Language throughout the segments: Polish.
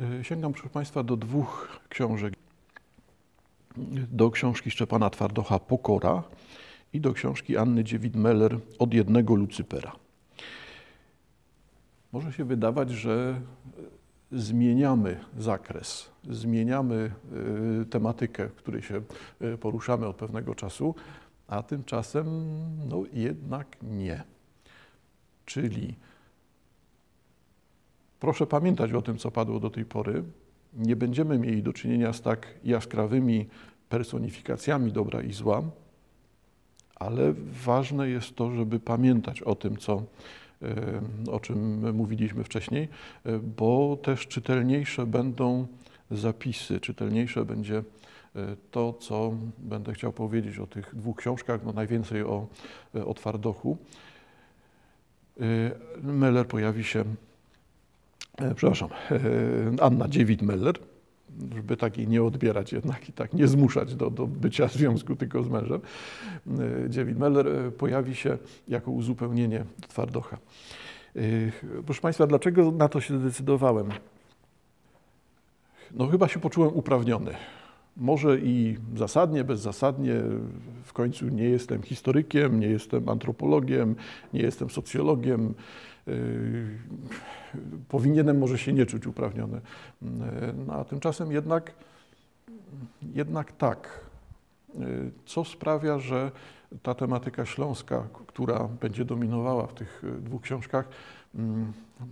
Y, sięgam, proszę Państwa, do dwóch książek. Do książki Szczepana Twardocha Pokora i do książki Anny Dziewid-Meller Od jednego Lucypera. Może się wydawać, że zmieniamy zakres, zmieniamy y, tematykę, w której się y, poruszamy od pewnego czasu, a tymczasem no, jednak nie. Czyli proszę pamiętać o tym, co padło do tej pory. Nie będziemy mieli do czynienia z tak jaskrawymi personifikacjami dobra i zła, ale ważne jest to, żeby pamiętać o tym, co, o czym mówiliśmy wcześniej, bo też czytelniejsze będą zapisy, czytelniejsze będzie to, co będę chciał powiedzieć o tych dwóch książkach, no najwięcej o, o Twardochu. Meller pojawi się, przepraszam, Anna Dziewit-Meller, żeby takiej nie odbierać jednak i tak nie zmuszać do, do bycia w związku tylko z mężem. Dziewit Meller pojawi się jako uzupełnienie Twardocha. Proszę Państwa, dlaczego na to się zdecydowałem? No chyba się poczułem uprawniony. Może i zasadnie, bezzasadnie, w końcu nie jestem historykiem, nie jestem antropologiem, nie jestem socjologiem. Yy, powinienem może się nie czuć uprawniony. No, a tymczasem jednak, jednak tak. Yy, co sprawia, że ta tematyka śląska, która będzie dominowała w tych dwóch książkach,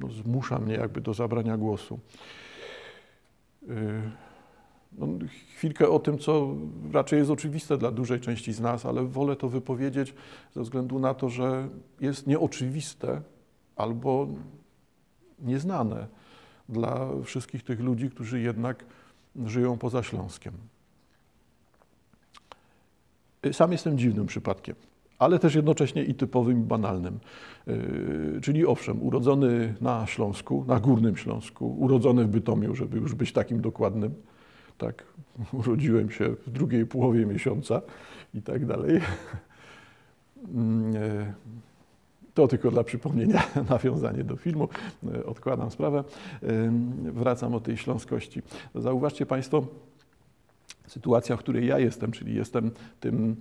no, zmusza mnie jakby do zabrania głosu. No, chwilkę o tym, co raczej jest oczywiste dla dużej części z nas, ale wolę to wypowiedzieć ze względu na to, że jest nieoczywiste albo nieznane dla wszystkich tych ludzi, którzy jednak żyją poza Śląskiem. Sam jestem dziwnym przypadkiem, ale też jednocześnie i typowym, i banalnym. Yy, czyli owszem, urodzony na Śląsku, na Górnym Śląsku, urodzony w Bytomiu, żeby już być takim dokładnym. Tak, urodziłem się w drugiej połowie miesiąca i tak dalej. Yy, to tylko dla przypomnienia, nawiązanie do filmu. E, odkładam sprawę. E, wracam o tej śląskości. Zauważcie Państwo, sytuacja, w której ja jestem, czyli jestem tym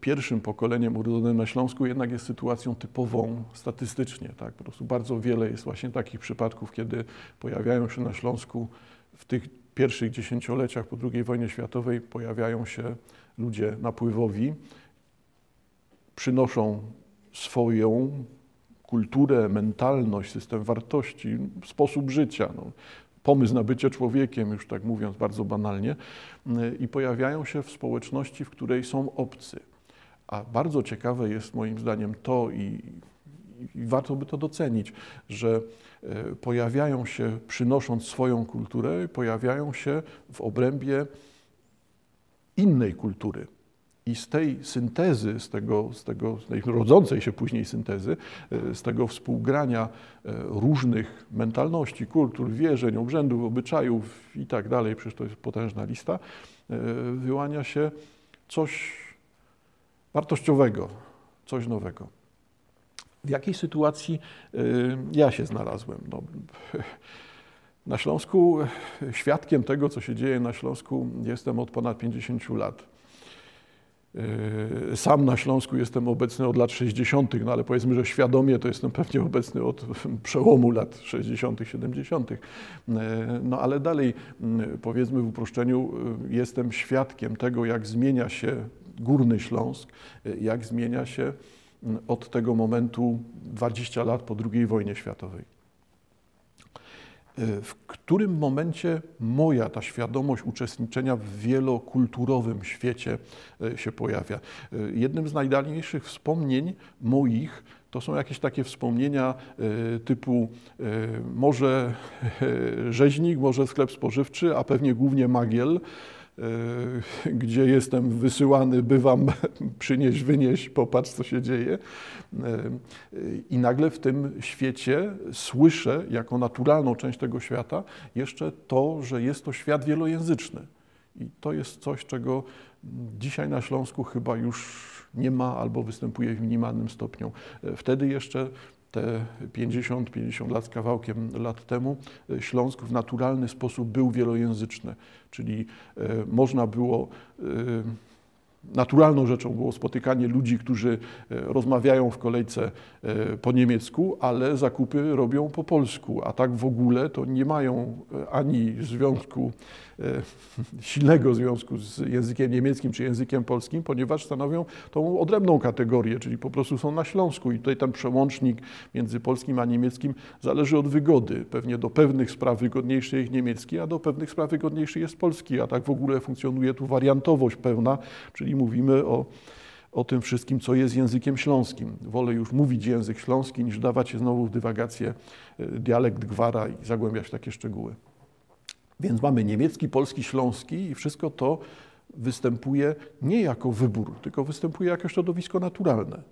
pierwszym pokoleniem urodzonym na Śląsku, jednak jest sytuacją typową statystycznie. Tak? Po prostu bardzo wiele jest właśnie takich przypadków, kiedy pojawiają się na Śląsku w tych pierwszych dziesięcioleciach po II wojnie światowej pojawiają się ludzie napływowi, przynoszą swoją kulturę, mentalność, system wartości, sposób życia. No, pomysł na bycie człowiekiem, już tak mówiąc bardzo banalnie, i pojawiają się w społeczności, w której są obcy. A bardzo ciekawe jest moim zdaniem to i, i warto by to docenić, że e, pojawiają się, przynosząc swoją kulturę, pojawiają się w obrębie innej kultury. I z tej syntezy, z, tego, z, tego, z tej rodzącej się później syntezy, e, z tego współgrania e, różnych mentalności, kultur, wierzeń, obrzędów, obyczajów i tak dalej, przecież to jest potężna lista, wyłania się coś wartościowego, coś nowego. W jakiej sytuacji ja się znalazłem? No, na Śląsku, świadkiem tego, co się dzieje na Śląsku, jestem od ponad 50 lat. Yy, sam na Śląsku jestem obecny od lat 60., no ale powiedzmy, że świadomie to jestem pewnie obecny od przełomu lat 60., 70. Yy, no ale dalej, powiedzmy w uproszczeniu, jestem świadkiem tego, jak zmienia się Górny Śląsk, jak zmienia się od tego momentu 20 lat po II wojnie światowej w którym momencie moja ta świadomość uczestniczenia w wielokulturowym świecie e, się pojawia. E, jednym z najdalniejszych wspomnień moich to są jakieś takie wspomnienia typu może rzeźnik, może sklep spożywczy, a pewnie głównie magiel. E, gdzie jestem wysyłany, bywam, przynieś, wynieś, popatrz, co się dzieje. E, I nagle w tym świecie słyszę, jako naturalną część tego świata, jeszcze to, że jest to świat wielojęzyczny. I to jest coś, czego dzisiaj na Śląsku chyba już nie ma albo występuje w minimalnym stopniu. E, wtedy jeszcze te 50-50 lat z kawałkiem lat temu, Śląsk w naturalny sposób był wielojęzyczny, czyli można było naturalną rzeczą było spotykanie ludzi, którzy e, rozmawiają w kolejce e, po niemiecku, ale zakupy robią po polsku, a tak w ogóle to nie mają e, ani związku silnego związku z językiem niemieckim czy językiem polskim, ponieważ stanowią tą odrębną kategorię, czyli po prostu są na Śląsku i tutaj ten przełącznik między polskim a niemieckim zależy od wygody. Pewnie do pewnych spraw wygodniejszy jest niemiecki, a do pewnych spraw wygodniejszy jest polski, a tak w ogóle funkcjonuje tu wariantowość pełna, czyli mówimy o o tym wszystkim, co jest językiem śląskim. Wolę już mówić język śląski, niż dawać się znowu w dywagację e, dialekt gwara i zagłębiać takie szczegóły. Więc mamy niemiecki, polski, śląski i wszystko to występuje nie jako wybór, tylko występuje jako środowisko naturalne.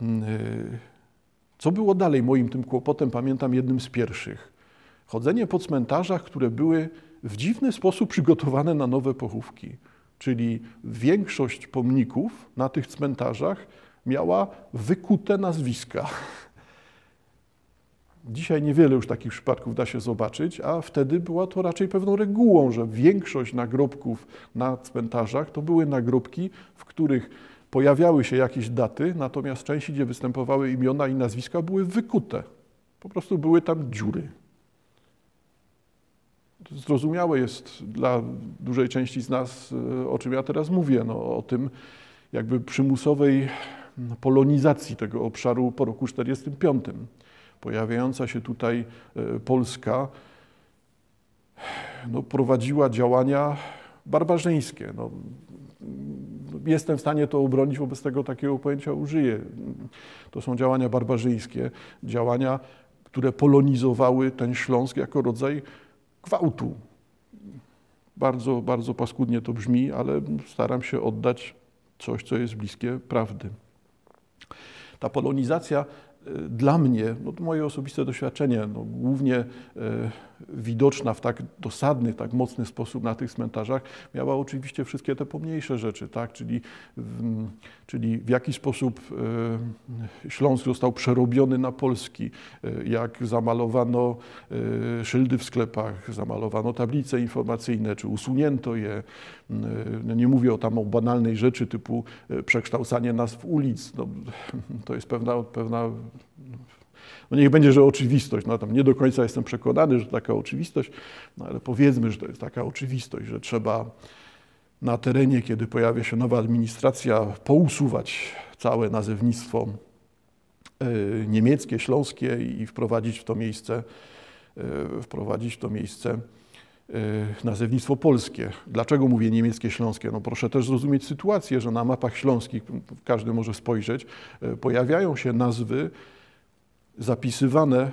Mm, y, co było dalej moim tym kłopotem, pamiętam jednym z pierwszych. Chodzenie po cmentarzach, które były w dziwny sposób przygotowane na nowe pochówki. Czyli większość pomników na tych cmentarzach miała wykute nazwiska. Dzisiaj niewiele już takich przypadków da się zobaczyć, a wtedy była to raczej pewną regułą, że większość nagrobków na cmentarzach to były nagrobki, w których pojawiały się jakieś daty, natomiast części, gdzie występowały imiona i nazwiska, były wykute. Po prostu były tam dziury. Zrozumiałe jest dla dużej części z nas, o czym ja teraz mówię, no, o tym jakby przymusowej polonizacji tego obszaru po roku 1945 pojawiająca się tutaj e, Polska no, prowadziła działania barbarzyńskie. No, jestem w stanie to obronić, wobec tego takiego pojęcia użyję. To są działania barbarzyńskie, działania, które polonizowały ten Śląsk jako rodzaj gwałtu. Bardzo, bardzo paskudnie to brzmi, ale staram się oddać coś, co jest bliskie prawdy. Ta polonizacja dla mnie, no to moje osobiste doświadczenie, no głównie e, widoczna w tak dosadny, tak mocny sposób na tych cmentarzach, miała oczywiście wszystkie te pomniejsze rzeczy, tak? czyli, w, czyli w jaki sposób e, Śląsk został przerobiony na polski, e, jak zamalowano szyldy w sklepach, zamalowano tablice informacyjne, czy usunięto je. No nie mówię o tam o banalnej rzeczy typu przekształcanie nazw ulic. No, to jest pewna, pewna no niech będzie, że oczywistość, no tam nie do końca jestem przekonany, że taka oczywistość, no ale powiedzmy, że to jest taka oczywistość, że trzeba na terenie, kiedy pojawia się nowa administracja, pousuwać całe nazewnictwo e, niemieckie, śląskie i wprowadzić w to miejsce, wprowadzić w to miejsce nazewnictwo polskie. Dlaczego mówię niemieckie, śląskie? No proszę też zrozumieć sytuację, że na mapach śląskich, każdy może spojrzeć, pojawiają się nazwy zapisywane e,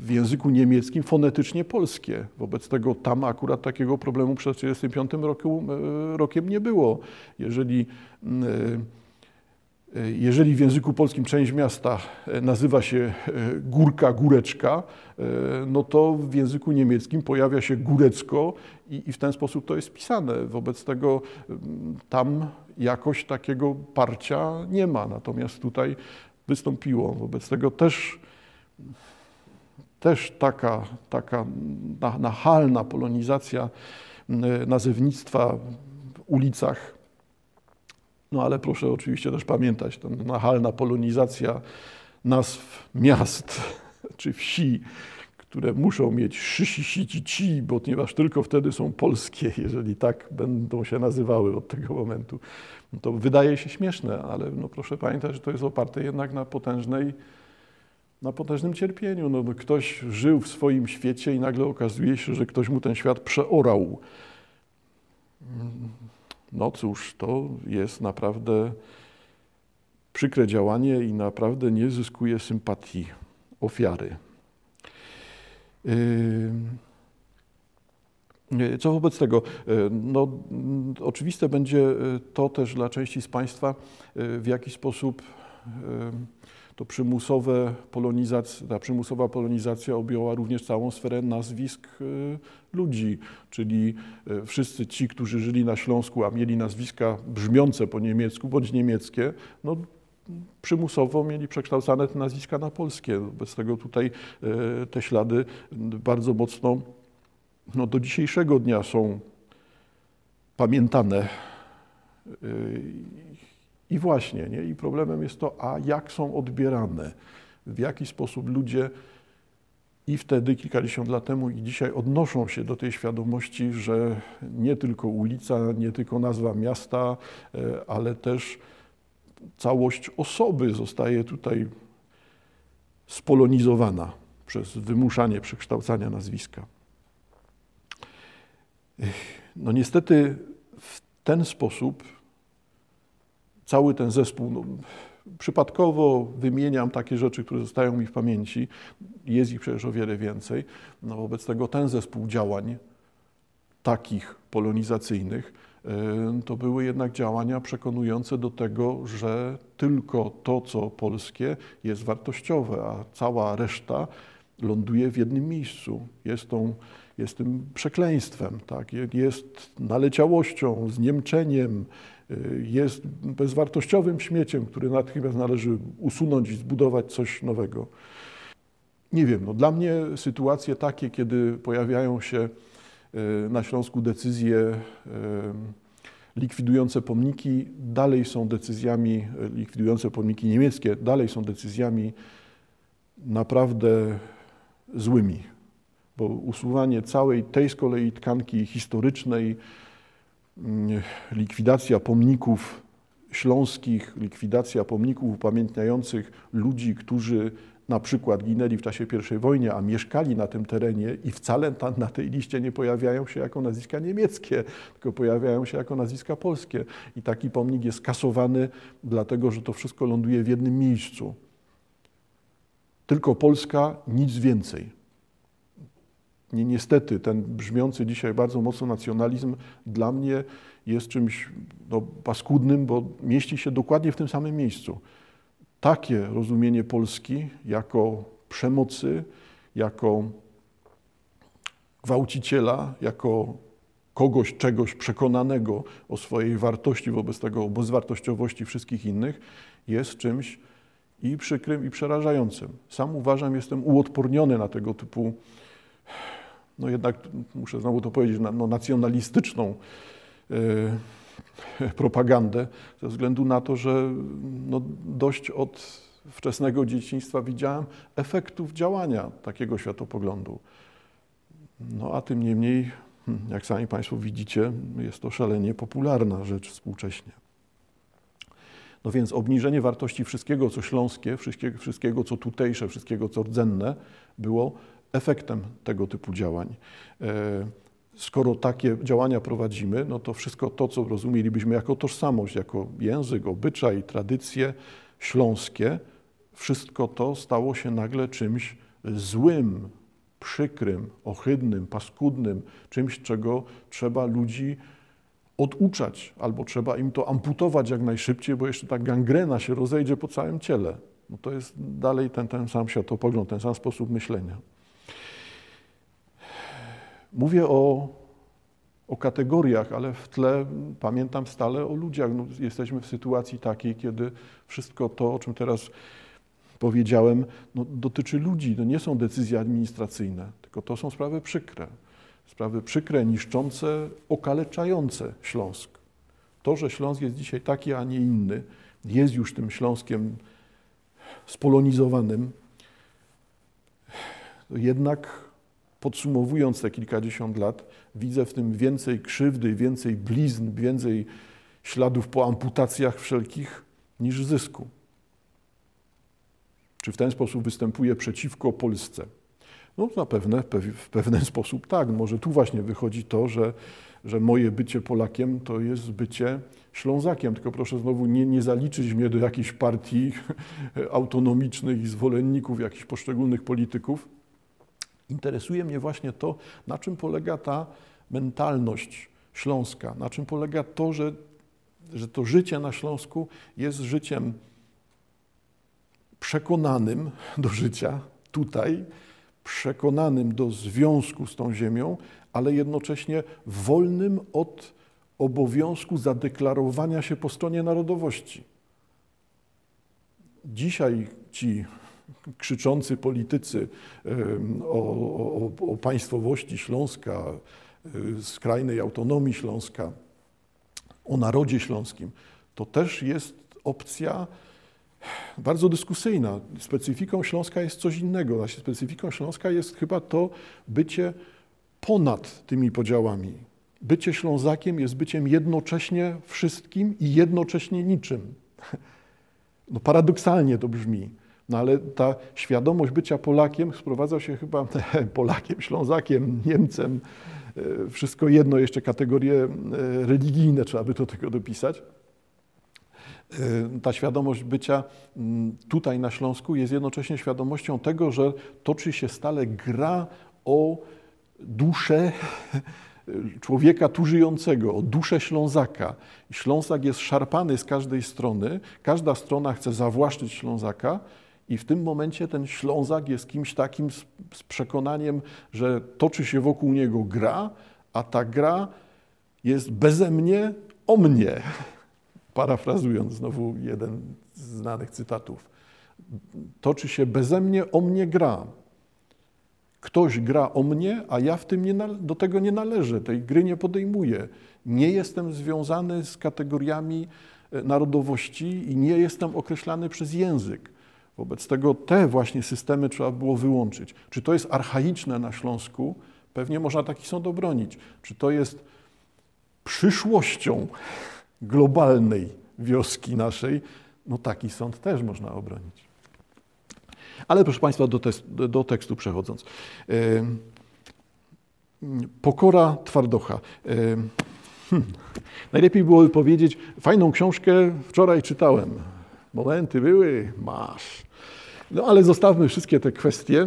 w języku niemieckim fonetycznie polskie. Wobec tego tam akurat takiego problemu przed 1945 roku, e, rokiem nie było. Jeżeli, e, jeżeli w języku polskim część miasta nazywa się Górka, Góreczka, no to w języku niemieckim pojawia się Górecko i, i w ten sposób to jest pisane. Wobec tego tam jakoś takiego parcia nie ma. Natomiast tutaj wystąpiło. Wobec tego też też taka, taka nachalna polonizacja nazewnictwa w ulicach. No ale proszę oczywiście też pamiętać, ta nachalna polonizacja nazw miast czy wsi, które muszą mieć szysi, sici, ci, bo ponieważ tylko wtedy są polskie, jeżeli tak będą się nazywały od tego momentu. No to wydaje się śmieszne, ale no proszę pamiętać, że to jest oparte jednak na potężnej na potężnym cierpieniu. No, no, ktoś żył w swoim świecie i nagle okazuje się, że ktoś mu ten świat przeorał. No cóż, to jest naprawdę przykre działanie i naprawdę nie zyskuje sympatii ofiary. Yy, co wobec tego? Yy, no, oczywiste będzie to też dla części z Państwa, yy, w jaki sposób to przymusowe polonizacja, ta przymusowa polonizacja objęła również całą sferę nazwisk y, ludzi, czyli y, wszyscy ci, którzy żyli na Śląsku, a mieli nazwiska brzmiące po niemiecku bądź niemieckie, no przymusowo mieli przekształcane te nazwiska na polskie. Bez tego tutaj e, te ślady bardzo mocno no, do dzisiejszego dnia są pamiętane. I właśnie, nie? i problemem jest to, a jak są odbierane, w jaki sposób ludzie i wtedy, kilkadziesiąt lat temu i dzisiaj odnoszą się do tej świadomości, że nie tylko ulica, nie tylko nazwa miasta, e, ale też całość osoby zostaje tutaj spolonizowana przez wymuszanie przekształcania nazwiska. No niestety w ten sposób cały ten zespół, no, przypadkowo wymieniam takie rzeczy, które zostają mi w pamięci, jest ich przecież o wiele więcej, no wobec tego ten zespół działań takich polonizacyjnych to były jednak działania przekonujące do tego, że tylko to, co polskie, jest wartościowe, a cała reszta ląduje w jednym miejscu. Jest, tą, jest tym przekleństwem, tak? jest naleciałością, zniemczeniem, y, jest bezwartościowym śmieciem, który natychmiast należy usunąć i zbudować coś nowego. Nie wiem, no dla mnie sytuacje takie, kiedy pojawiają się Y, na Śląsku decyzje y, likwidujące pomniki dalej są decyzjami, likwidujące pomniki niemieckie dalej są decyzjami naprawdę złymi, bo usuwanie całej tej z kolei tkanki historycznej, likwidacja pomników śląskich, likwidacja pomników upamiętniających ludzi, którzy na przykład ginęli w czasie I wojny, a mieszkali na tym terenie i wcale na tej liście nie pojawiają się jako nazwiska niemieckie, tylko pojawiają się jako nazwiska polskie. I taki pomnik jest kasowany, dlatego że to wszystko ląduje w jednym miejscu. Tylko Polska, nic więcej. Nie, niestety, ten brzmiący dzisiaj bardzo mocno nacjonalizm dla mnie jest czymś no, paskudnym, bo mieści się dokładnie w tym samym miejscu takie rozumienie Polski jako przemocy, jako gwałciciela, jako kogoś, czegoś przekonanego o swojej wartości wobec tego, bezwartościowości wszystkich innych, jest czymś i przykrym, i przerażającym. Sam uważam, jestem uodporniony na tego typu, no jednak muszę znowu to powiedzieć, no, nacjonalistyczną yy, propagandę, ze względu na to, że no dość od wczesnego dzieciństwa widziałem efektów działania takiego światopoglądu. No a tym niemniej, hmm, jak sami Państwo widzicie, jest to szalenie popularna rzecz współcześnie. No więc obniżenie wartości wszystkiego, co śląskie, wszystkiego co tutejsze, wszystkiego, co rdzenne, było efektem tego typu działań. E, skoro takie działania prowadzimy, no to wszystko to, co rozumielibyśmy jako tożsamość, jako język, obyczaj, tradycje śląskie, wszystko to stało się nagle czymś złym, przykrym, ohydnym, paskudnym, czymś, czego trzeba ludzi oduczać, albo trzeba im to amputować jak najszybciej, bo jeszcze ta gangrena się rozejdzie po całym ciele. No to jest dalej ten, ten sam światopogląd, ten sam sposób myślenia. Mówię o, o kategoriach, ale w tle pamiętam stale o ludziach. No, jesteśmy w sytuacji takiej, kiedy wszystko to, o czym teraz powiedziałem, no, dotyczy ludzi. To nie są decyzje administracyjne, tylko to są sprawy przykre. Sprawy przykre, niszczące, okaleczające Śląsk. To, że Śląsk jest dzisiaj taki, a nie inny, jest już tym Śląskiem spolonizowanym, jednak podsumowując te kilkadziesiąt lat, widzę w tym więcej krzywdy, więcej blizn, więcej śladów po amputacjach wszelkich niż zysku. Czy w ten sposób występuje przeciwko Polsce? No zapewne w pewien sposób tak. Może tu właśnie wychodzi to, że, że moje bycie Polakiem to jest bycie Ślązakiem. Tylko proszę znowu nie, nie zaliczyć mnie do jakichś partii autonomicznych i zwolenników jakichś poszczególnych polityków, Interesuje mnie właśnie to, na czym polega ta mentalność śląska, na czym polega to, że, że to życie na Śląsku jest życiem przekonanym do życia tutaj, przekonanym do związku z tą ziemią, ale jednocześnie wolnym od obowiązku zadeklarowania się po stronie narodowości. dzisiaj ci krzyczący politycy o, o, o państwowości Śląska, y, skrajnej autonomii Śląska, o narodzie śląskim, to też jest opcja bardzo dyskusyjna. Specyfiką Śląska jest coś innego. Znaczy, specyfiką Śląska jest chyba to bycie ponad tymi podziałami. Bycie Ślązakiem jest byciem jednocześnie wszystkim i jednocześnie niczym. No paradoksalnie to brzmi. No ale ta świadomość bycia Polakiem sprowadza się chyba Polakiem, Ślązakiem, Niemcem, e, wszystko jedno, jeszcze kategorie e, religijne trzeba by do tego dopisać. E, ta świadomość bycia tutaj na Śląsku jest jednocześnie świadomością tego, że toczy się stale gra o duszę człowieka tu żyjącego, o duszę Ślązaka. Ślązak jest szarpany z każdej strony, każda strona chce zawłaszczyć Ślązaka i w tym momencie ten Ślązak jest kimś takim z, z przekonaniem, że toczy się wokół niego gra, a ta gra jest beze mnie o mnie. Parafrazując znowu jeden z znanych cytatów. Toczy się beze mnie, o mnie gra. Ktoś gra o mnie, a ja w tym nie, do tego nie należę, tej gry nie podejmuję. Nie jestem związany z kategoriami e, narodowości i nie jestem określany przez język. Wobec tego te właśnie systemy trzeba było wyłączyć. Czy to jest archaiczne na Śląsku? Pewnie można taki sąd obronić. Czy to jest przyszłością globalnej wioski naszej? No taki sąd też można obronić. Ale proszę Państwa, do, do tekstu przechodząc. Pokora twardocha. Hmm. Najlepiej byłoby powiedzieć, fajną książkę wczoraj czytałem. Momenty były, masz. No ale zostawmy wszystkie te kwestie.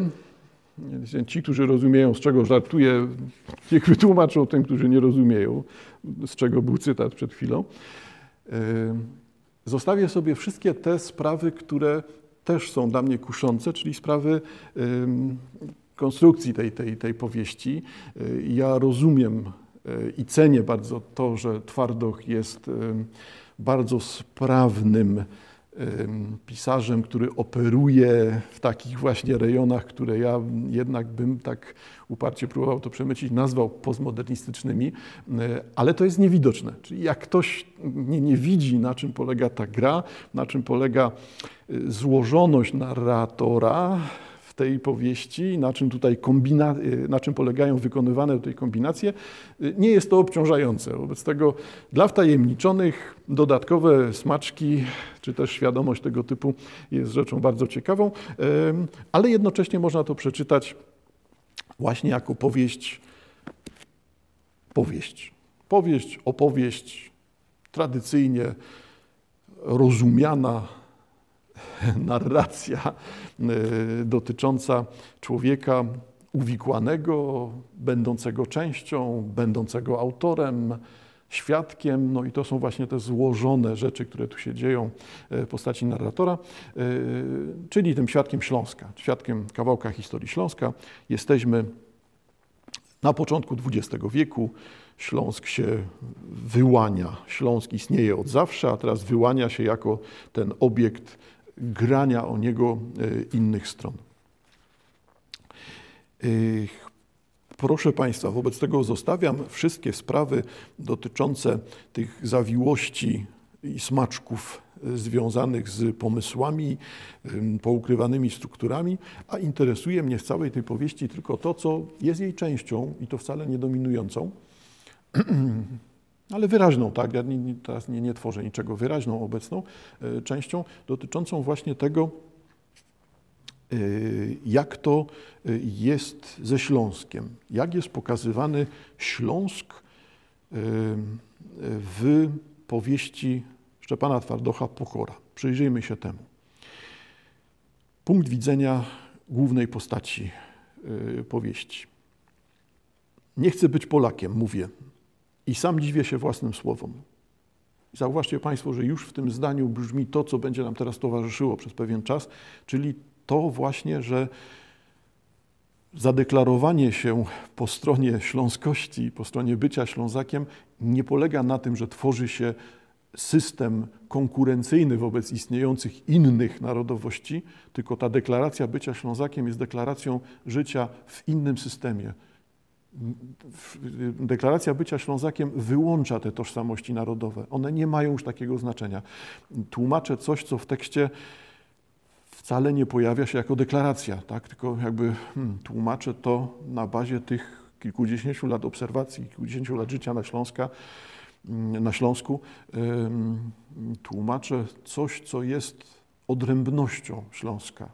Ci, którzy rozumieją, z czego żartuję, niech wytłumaczą tym, którzy nie rozumieją, z czego był cytat przed chwilą. Zostawię sobie wszystkie te sprawy, które też są dla mnie kuszące, czyli sprawy konstrukcji tej, tej, tej powieści. Ja rozumiem i cenię bardzo to, że Twardoch jest bardzo sprawnym pisarzem, który operuje w takich właśnie rejonach, które ja jednak bym tak uparcie próbował to przemycić, nazwał postmodernistycznymi, e, ale to jest niewidoczne. Czyli jak ktoś nie, nie widzi, na czym polega ta gra, na czym polega e, złożoność narratora, tej powieści, na czym tutaj kombina, y, na czym polegają wykonywane tutaj kombinacje, y, nie jest to obciążające. Wobec tego dla wtajemniczonych dodatkowe smaczki, czy też świadomość tego typu jest rzeczą bardzo ciekawą, ale jednocześnie można to przeczytać właśnie jako powieść, powieść. Powieść, opowieść tradycyjnie rozumiana narracja e, dotycząca człowieka uwikłanego, będącego częścią, będącego autorem, świadkiem, no i to są właśnie te złożone rzeczy, które tu się dzieją e, w postaci narratora, e, czyli tym świadkiem Śląska, świadkiem kawałka historii Śląska. Jesteśmy na początku XX wieku. Śląsk się wyłania. Śląsk istnieje od zawsze, a teraz wyłania się jako ten obiekt grania o niego e, innych stron. E, proszę Państwa, wobec tego zostawiam wszystkie sprawy dotyczące tych zawiłości i smaczków e, związanych z pomysłami, poukrywanymi strukturami, a interesuje mnie w całej tej powieści tylko to, co jest jej częścią i to wcale nie dominującą. ale wyraźną, tak, ja nie, teraz nie, nie tworzę niczego, wyraźną obecną e, częścią dotyczącą właśnie tego, e, jak to e, jest ze Śląskiem, jak jest pokazywany Śląsk w powieści Szczepana Twardocha Pokora. Przyjrzyjmy się temu. Punkt widzenia głównej postaci powieści. Nie chcę być Polakiem, mówię, i sam dziwię się własnym słowom. Zauważcie Państwo, że już w tym zdaniu brzmi to, co będzie nam teraz towarzyszyło przez pewien czas, czyli to właśnie, że zadeklarowanie się po stronie śląskości, po stronie bycia Ślązakiem nie polega na tym, że tworzy się system konkurencyjny wobec istniejących innych narodowości, tylko ta deklaracja bycia Ślązakiem jest deklaracją życia w innym systemie. Deklaracja bycia Ślązakiem wyłącza te tożsamości narodowe. One nie mają już takiego znaczenia. Tłumaczę coś, co w tekście wcale nie pojawia się jako deklaracja, tak? tylko jakby hmm, tłumaczę to na bazie tych kilkudziesięciu lat obserwacji, kilkudziesięciu lat życia na, Śląska, mm, na Śląsku. Tłumaczę coś, co jest odrębnością Śląska.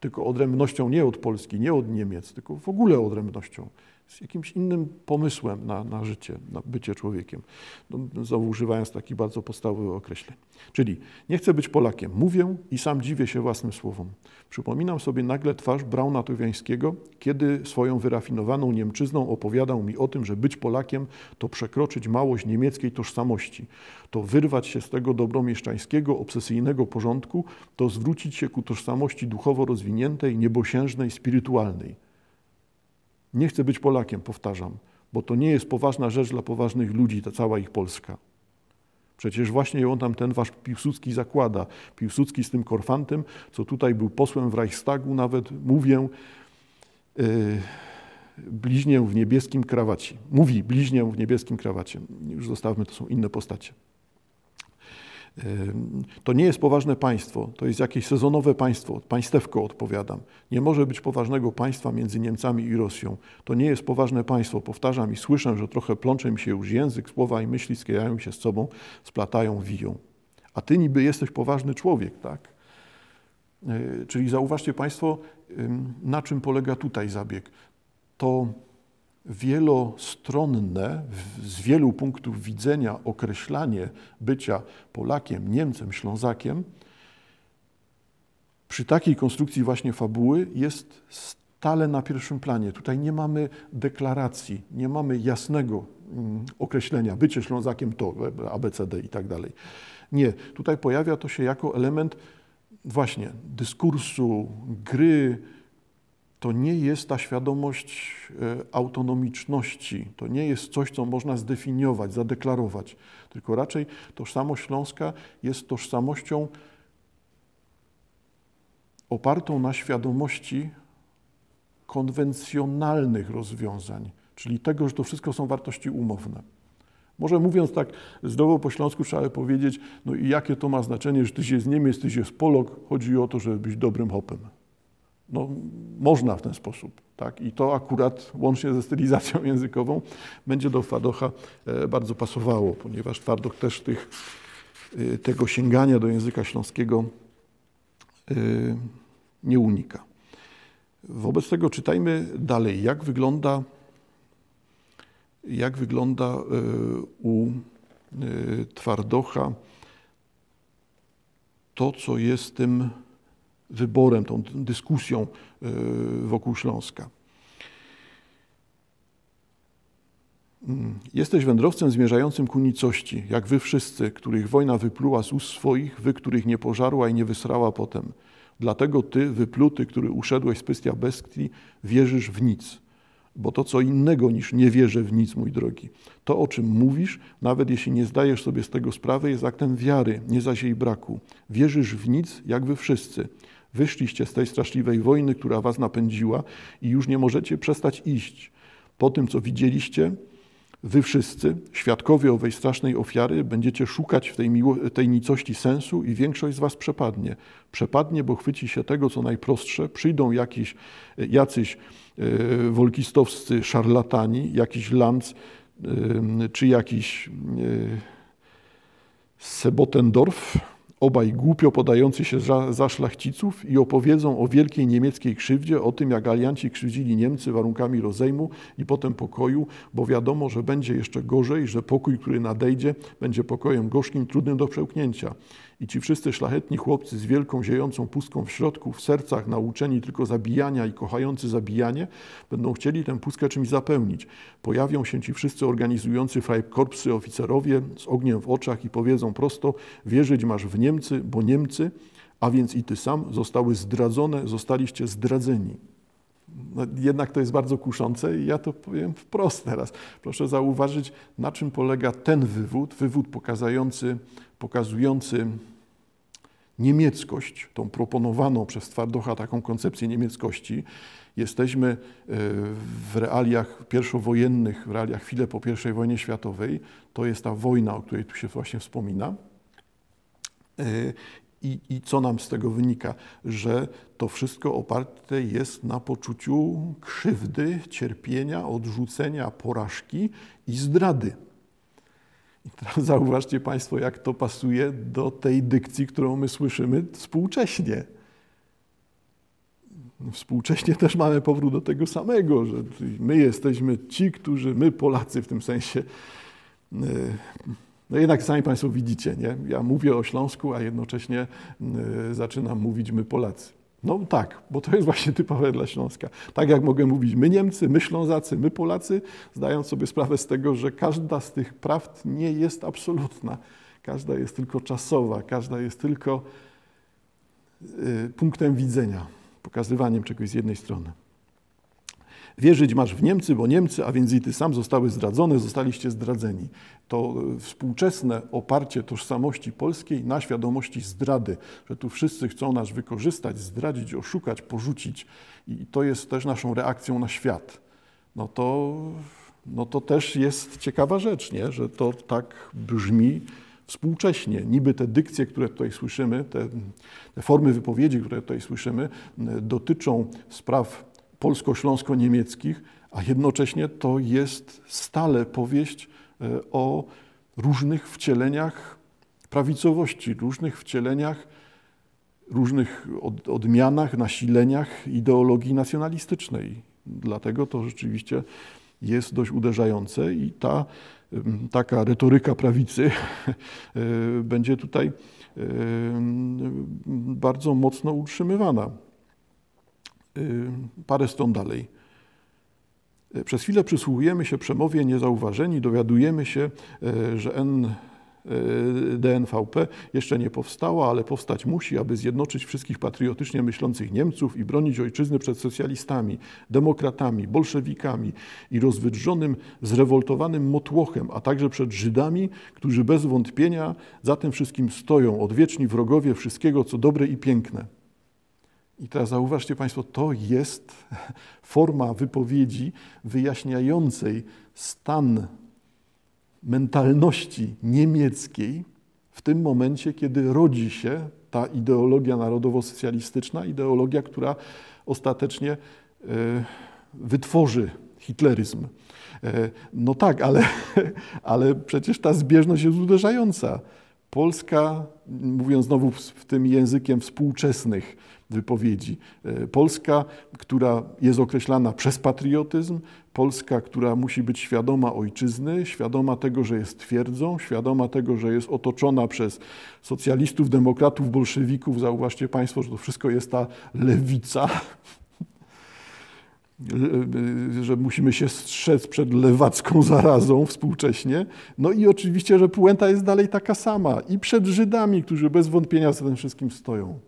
Tylko odrębnością nie od Polski, nie od Niemiec, tylko w ogóle odrębnością z jakimś innym pomysłem na, na życie, na bycie człowiekiem. No, znowu używając takich bardzo podstawowych określeń. Czyli nie chcę być Polakiem. Mówię i sam dziwię się własnym słowom. Przypominam sobie nagle twarz Brauna Towiańskiego, kiedy swoją wyrafinowaną Niemczyzną opowiadał mi o tym, że być Polakiem to przekroczyć małość niemieckiej tożsamości, to wyrwać się z tego dobromieszczańskiego, obsesyjnego porządku, to zwrócić się ku tożsamości duchowo rozwiniętej, niebosiężnej, spirytualnej. Nie chcę być Polakiem, powtarzam, bo to nie jest poważna rzecz dla poważnych ludzi, ta cała ich Polska. Przecież właśnie ją tam ten wasz Piłsudski zakłada. Piłsudski z tym Korfantem, co tutaj był posłem w Reichstagu, nawet mówię, yy, bliźnię w niebieskim krawacie. Mówi bliźnię w niebieskim krawacie. Już zostawmy, to są inne postacie. To nie jest poważne państwo, to jest jakieś sezonowe państwo, państewko odpowiadam. Nie może być poważnego państwa między Niemcami i Rosją. To nie jest poważne państwo, powtarzam i słyszę, że trochę plącze mi się już język, słowa i myśli sklejają się z sobą, splatają, wiją. A ty niby jesteś poważny człowiek, tak? E, czyli zauważcie Państwo, na czym polega tutaj zabieg. To wielostronne, z wielu punktów widzenia określanie bycia Polakiem, Niemcem, Ślązakiem, przy takiej konstrukcji właśnie fabuły jest stale na pierwszym planie. Tutaj nie mamy deklaracji, nie mamy jasnego mm, określenia, bycie Ślązakiem to, ABCD i tak dalej. Nie, tutaj pojawia to się jako element właśnie dyskursu, gry, to nie jest ta świadomość e, autonomiczności, to nie jest coś, co można zdefiniować, zadeklarować, tylko raczej tożsamość śląska jest tożsamością opartą na świadomości konwencjonalnych rozwiązań, czyli tego, że to wszystko są wartości umowne. Może mówiąc tak zdrowo po śląsku, trzeba powiedzieć, no i jakie to ma znaczenie, że tyś jest Niemiec, tyś jest Polok, chodzi o to, żeby być dobrym hopem. No, można w ten sposób. Tak? I to akurat łącznie ze stylizacją językową będzie do Twardocha e, bardzo pasowało, ponieważ Twardok też tych, e, tego sięgania do języka śląskiego e, nie unika. Wobec tego czytajmy dalej, jak wygląda, jak wygląda u Twardocha to, co jest tym wyborem, tą dyskusją e, wokół Śląska. Mm. Jesteś wędrowcem zmierzającym ku nicości, jak wy wszyscy, których wojna wypluła z ust swoich, wy, których nie pożarła i nie wysrała potem. Dlatego ty, wypluty, który uszedłeś z pystia bestii, wierzysz w nic. Bo to co innego niż nie wierzę w nic, mój drogi. To, o czym mówisz, nawet jeśli nie zdajesz sobie z tego sprawy, jest aktem wiary, nie zaś jej braku. Wierzysz w nic, jak wy wszyscy. Wyszliście z tej straszliwej wojny, która was napędziła i już nie możecie przestać iść. Po tym, co widzieliście, wy wszyscy, świadkowie owej strasznej ofiary, będziecie szukać w tej, miło- tej nicości sensu i większość z was przepadnie. Przepadnie, bo chwyci się tego, co najprostsze. Przyjdą jakiś, jacyś e, wolkistowscy szarlatani, jakiś Lanz e, czy jakiś e, Sebotendorf, obaj głupio podający się za, za szlachciców i opowiedzą o wielkiej niemieckiej krzywdzie, o tym jak alianci krzywdzili Niemcy warunkami rozejmu i potem pokoju, bo wiadomo, że będzie jeszcze gorzej, że pokój, który nadejdzie, będzie pokojem gorzkim, trudnym do przełknięcia. I ci wszyscy szlachetni chłopcy z wielką, ziejącą pustką w środku, w sercach, nauczeni tylko zabijania i kochający zabijanie, będą chcieli tę pustkę czymś zapełnić. Pojawią się ci wszyscy organizujący Freikorpsy oficerowie z ogniem w oczach i powiedzą prosto, wierzyć masz w Niemcy, bo Niemcy, a więc i ty sam, zostały zdradzone, zostaliście zdradzeni. No, jednak to jest bardzo kuszące i ja to powiem wprost teraz. Proszę zauważyć, na czym polega ten wywód, wywód pokazujący pokazujący niemieckość, tą proponowaną przez Twardocha taką koncepcję niemieckości. Jesteśmy e, w realiach pierwszowojennych, w realiach chwilę po I wojnie światowej. To jest ta wojna, o której tu się właśnie wspomina. E, I, I, co nam z tego wynika? Że to wszystko oparte jest na poczuciu krzywdy, cierpienia, odrzucenia, porażki i zdrady. I teraz zauważcie Państwo, jak to pasuje do tej dykcji, którą my słyszymy współcześnie. Współcześnie też mamy powrót do tego samego, że my jesteśmy ci, którzy, my Polacy w tym sensie, e, no jednak sami Państwo widzicie, nie? Ja mówię o Śląsku, a jednocześnie e, zaczynam mówić my Polacy. No tak, bo to jest właśnie typowe dla Śląska. Tak jak mogę mówić my Niemcy, my Ślązacy, my Polacy, zdając sobie sprawę z tego, że każda z tych prawd nie jest absolutna. Każda jest tylko czasowa, każda jest tylko y, punktem widzenia, pokazywaniem czegoś z jednej strony. Wierzyć masz w Niemcy, bo Niemcy, a więc i ty sam zostały zdradzone, zostaliście zdradzeni. To e, współczesne oparcie tożsamości polskiej na świadomości zdrady, że tu wszyscy chcą nas wykorzystać, zdradzić, oszukać, porzucić i to jest też naszą reakcją na świat. No to, no to też jest ciekawa rzecz, nie? że to tak brzmi współcześnie. Niby te dykcje, które tutaj słyszymy, te, te formy wypowiedzi, które tutaj słyszymy, dotyczą spraw polsko-śląsko-niemieckich, a jednocześnie to jest stale powieść e, o różnych wcieleniach prawicowości, różnych wcieleniach, różnych odmianach, nasileniach ideologii nacjonalistycznej. Dlatego to rzeczywiście jest dość uderzające i ta taka retoryka prawicy e, będzie tutaj bardzo mocno utrzymywana. Y, parę stron dalej. Y, przez chwilę przysłuchujemy się przemowie niezauważeni, dowiadujemy się, y, że N, DNVP jeszcze nie powstała, ale powstać musi, aby zjednoczyć wszystkich patriotycznie myślących Niemców i bronić ojczyzny przed socjalistami, demokratami, bolszewikami i rozwydrzonym, zrewoltowanym motłochem, a także przed Żydami, którzy bez wątpienia za tym wszystkim stoją, odwieczni wrogowie wszystkiego, co dobre i piękne. I teraz zauważcie Państwo, to jest forma wypowiedzi wyjaśniającej stan mentalności niemieckiej w tym momencie, kiedy rodzi się ta ideologia narodowo-socjalistyczna, ideologia, która ostatecznie e, wytworzy hitleryzm. E, no tak, ale, ale przecież ta zbieżność jest uderzająca. Polska, mówiąc znowu w tym językiem współczesnych wypowiedzi, e, Polska, która jest określana przez patriotyzm, Polska, która musi być świadoma ojczyzny, świadoma tego, że jest twierdzą, świadoma tego, że jest otoczona przez socjalistów, demokratów, bolszewików. Zauważcie Państwo, że to wszystko jest ta lewica, że musimy się strzec przed lewacką zarazą współcześnie. No i oczywiście, że puenta jest dalej taka sama i przed Żydami, którzy bez wątpienia za tym wszystkim stoją.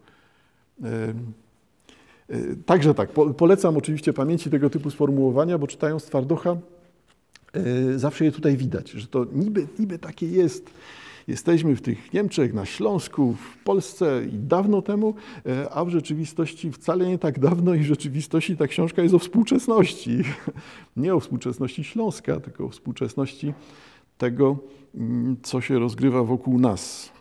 Także tak, polecam oczywiście pamięci tego typu sformułowania, bo czytając Twardocha e, zawsze je tutaj widać, że to niby, niby takie jest Jesteśmy w tych Niemczech, na Śląsku, w Polsce i dawno temu, e, a w rzeczywistości wcale nie tak dawno i w rzeczywistości ta książka jest o współczesności. Nie o współczesności Śląska, tylko o współczesności tego, mm, co się rozgrywa wokół nas.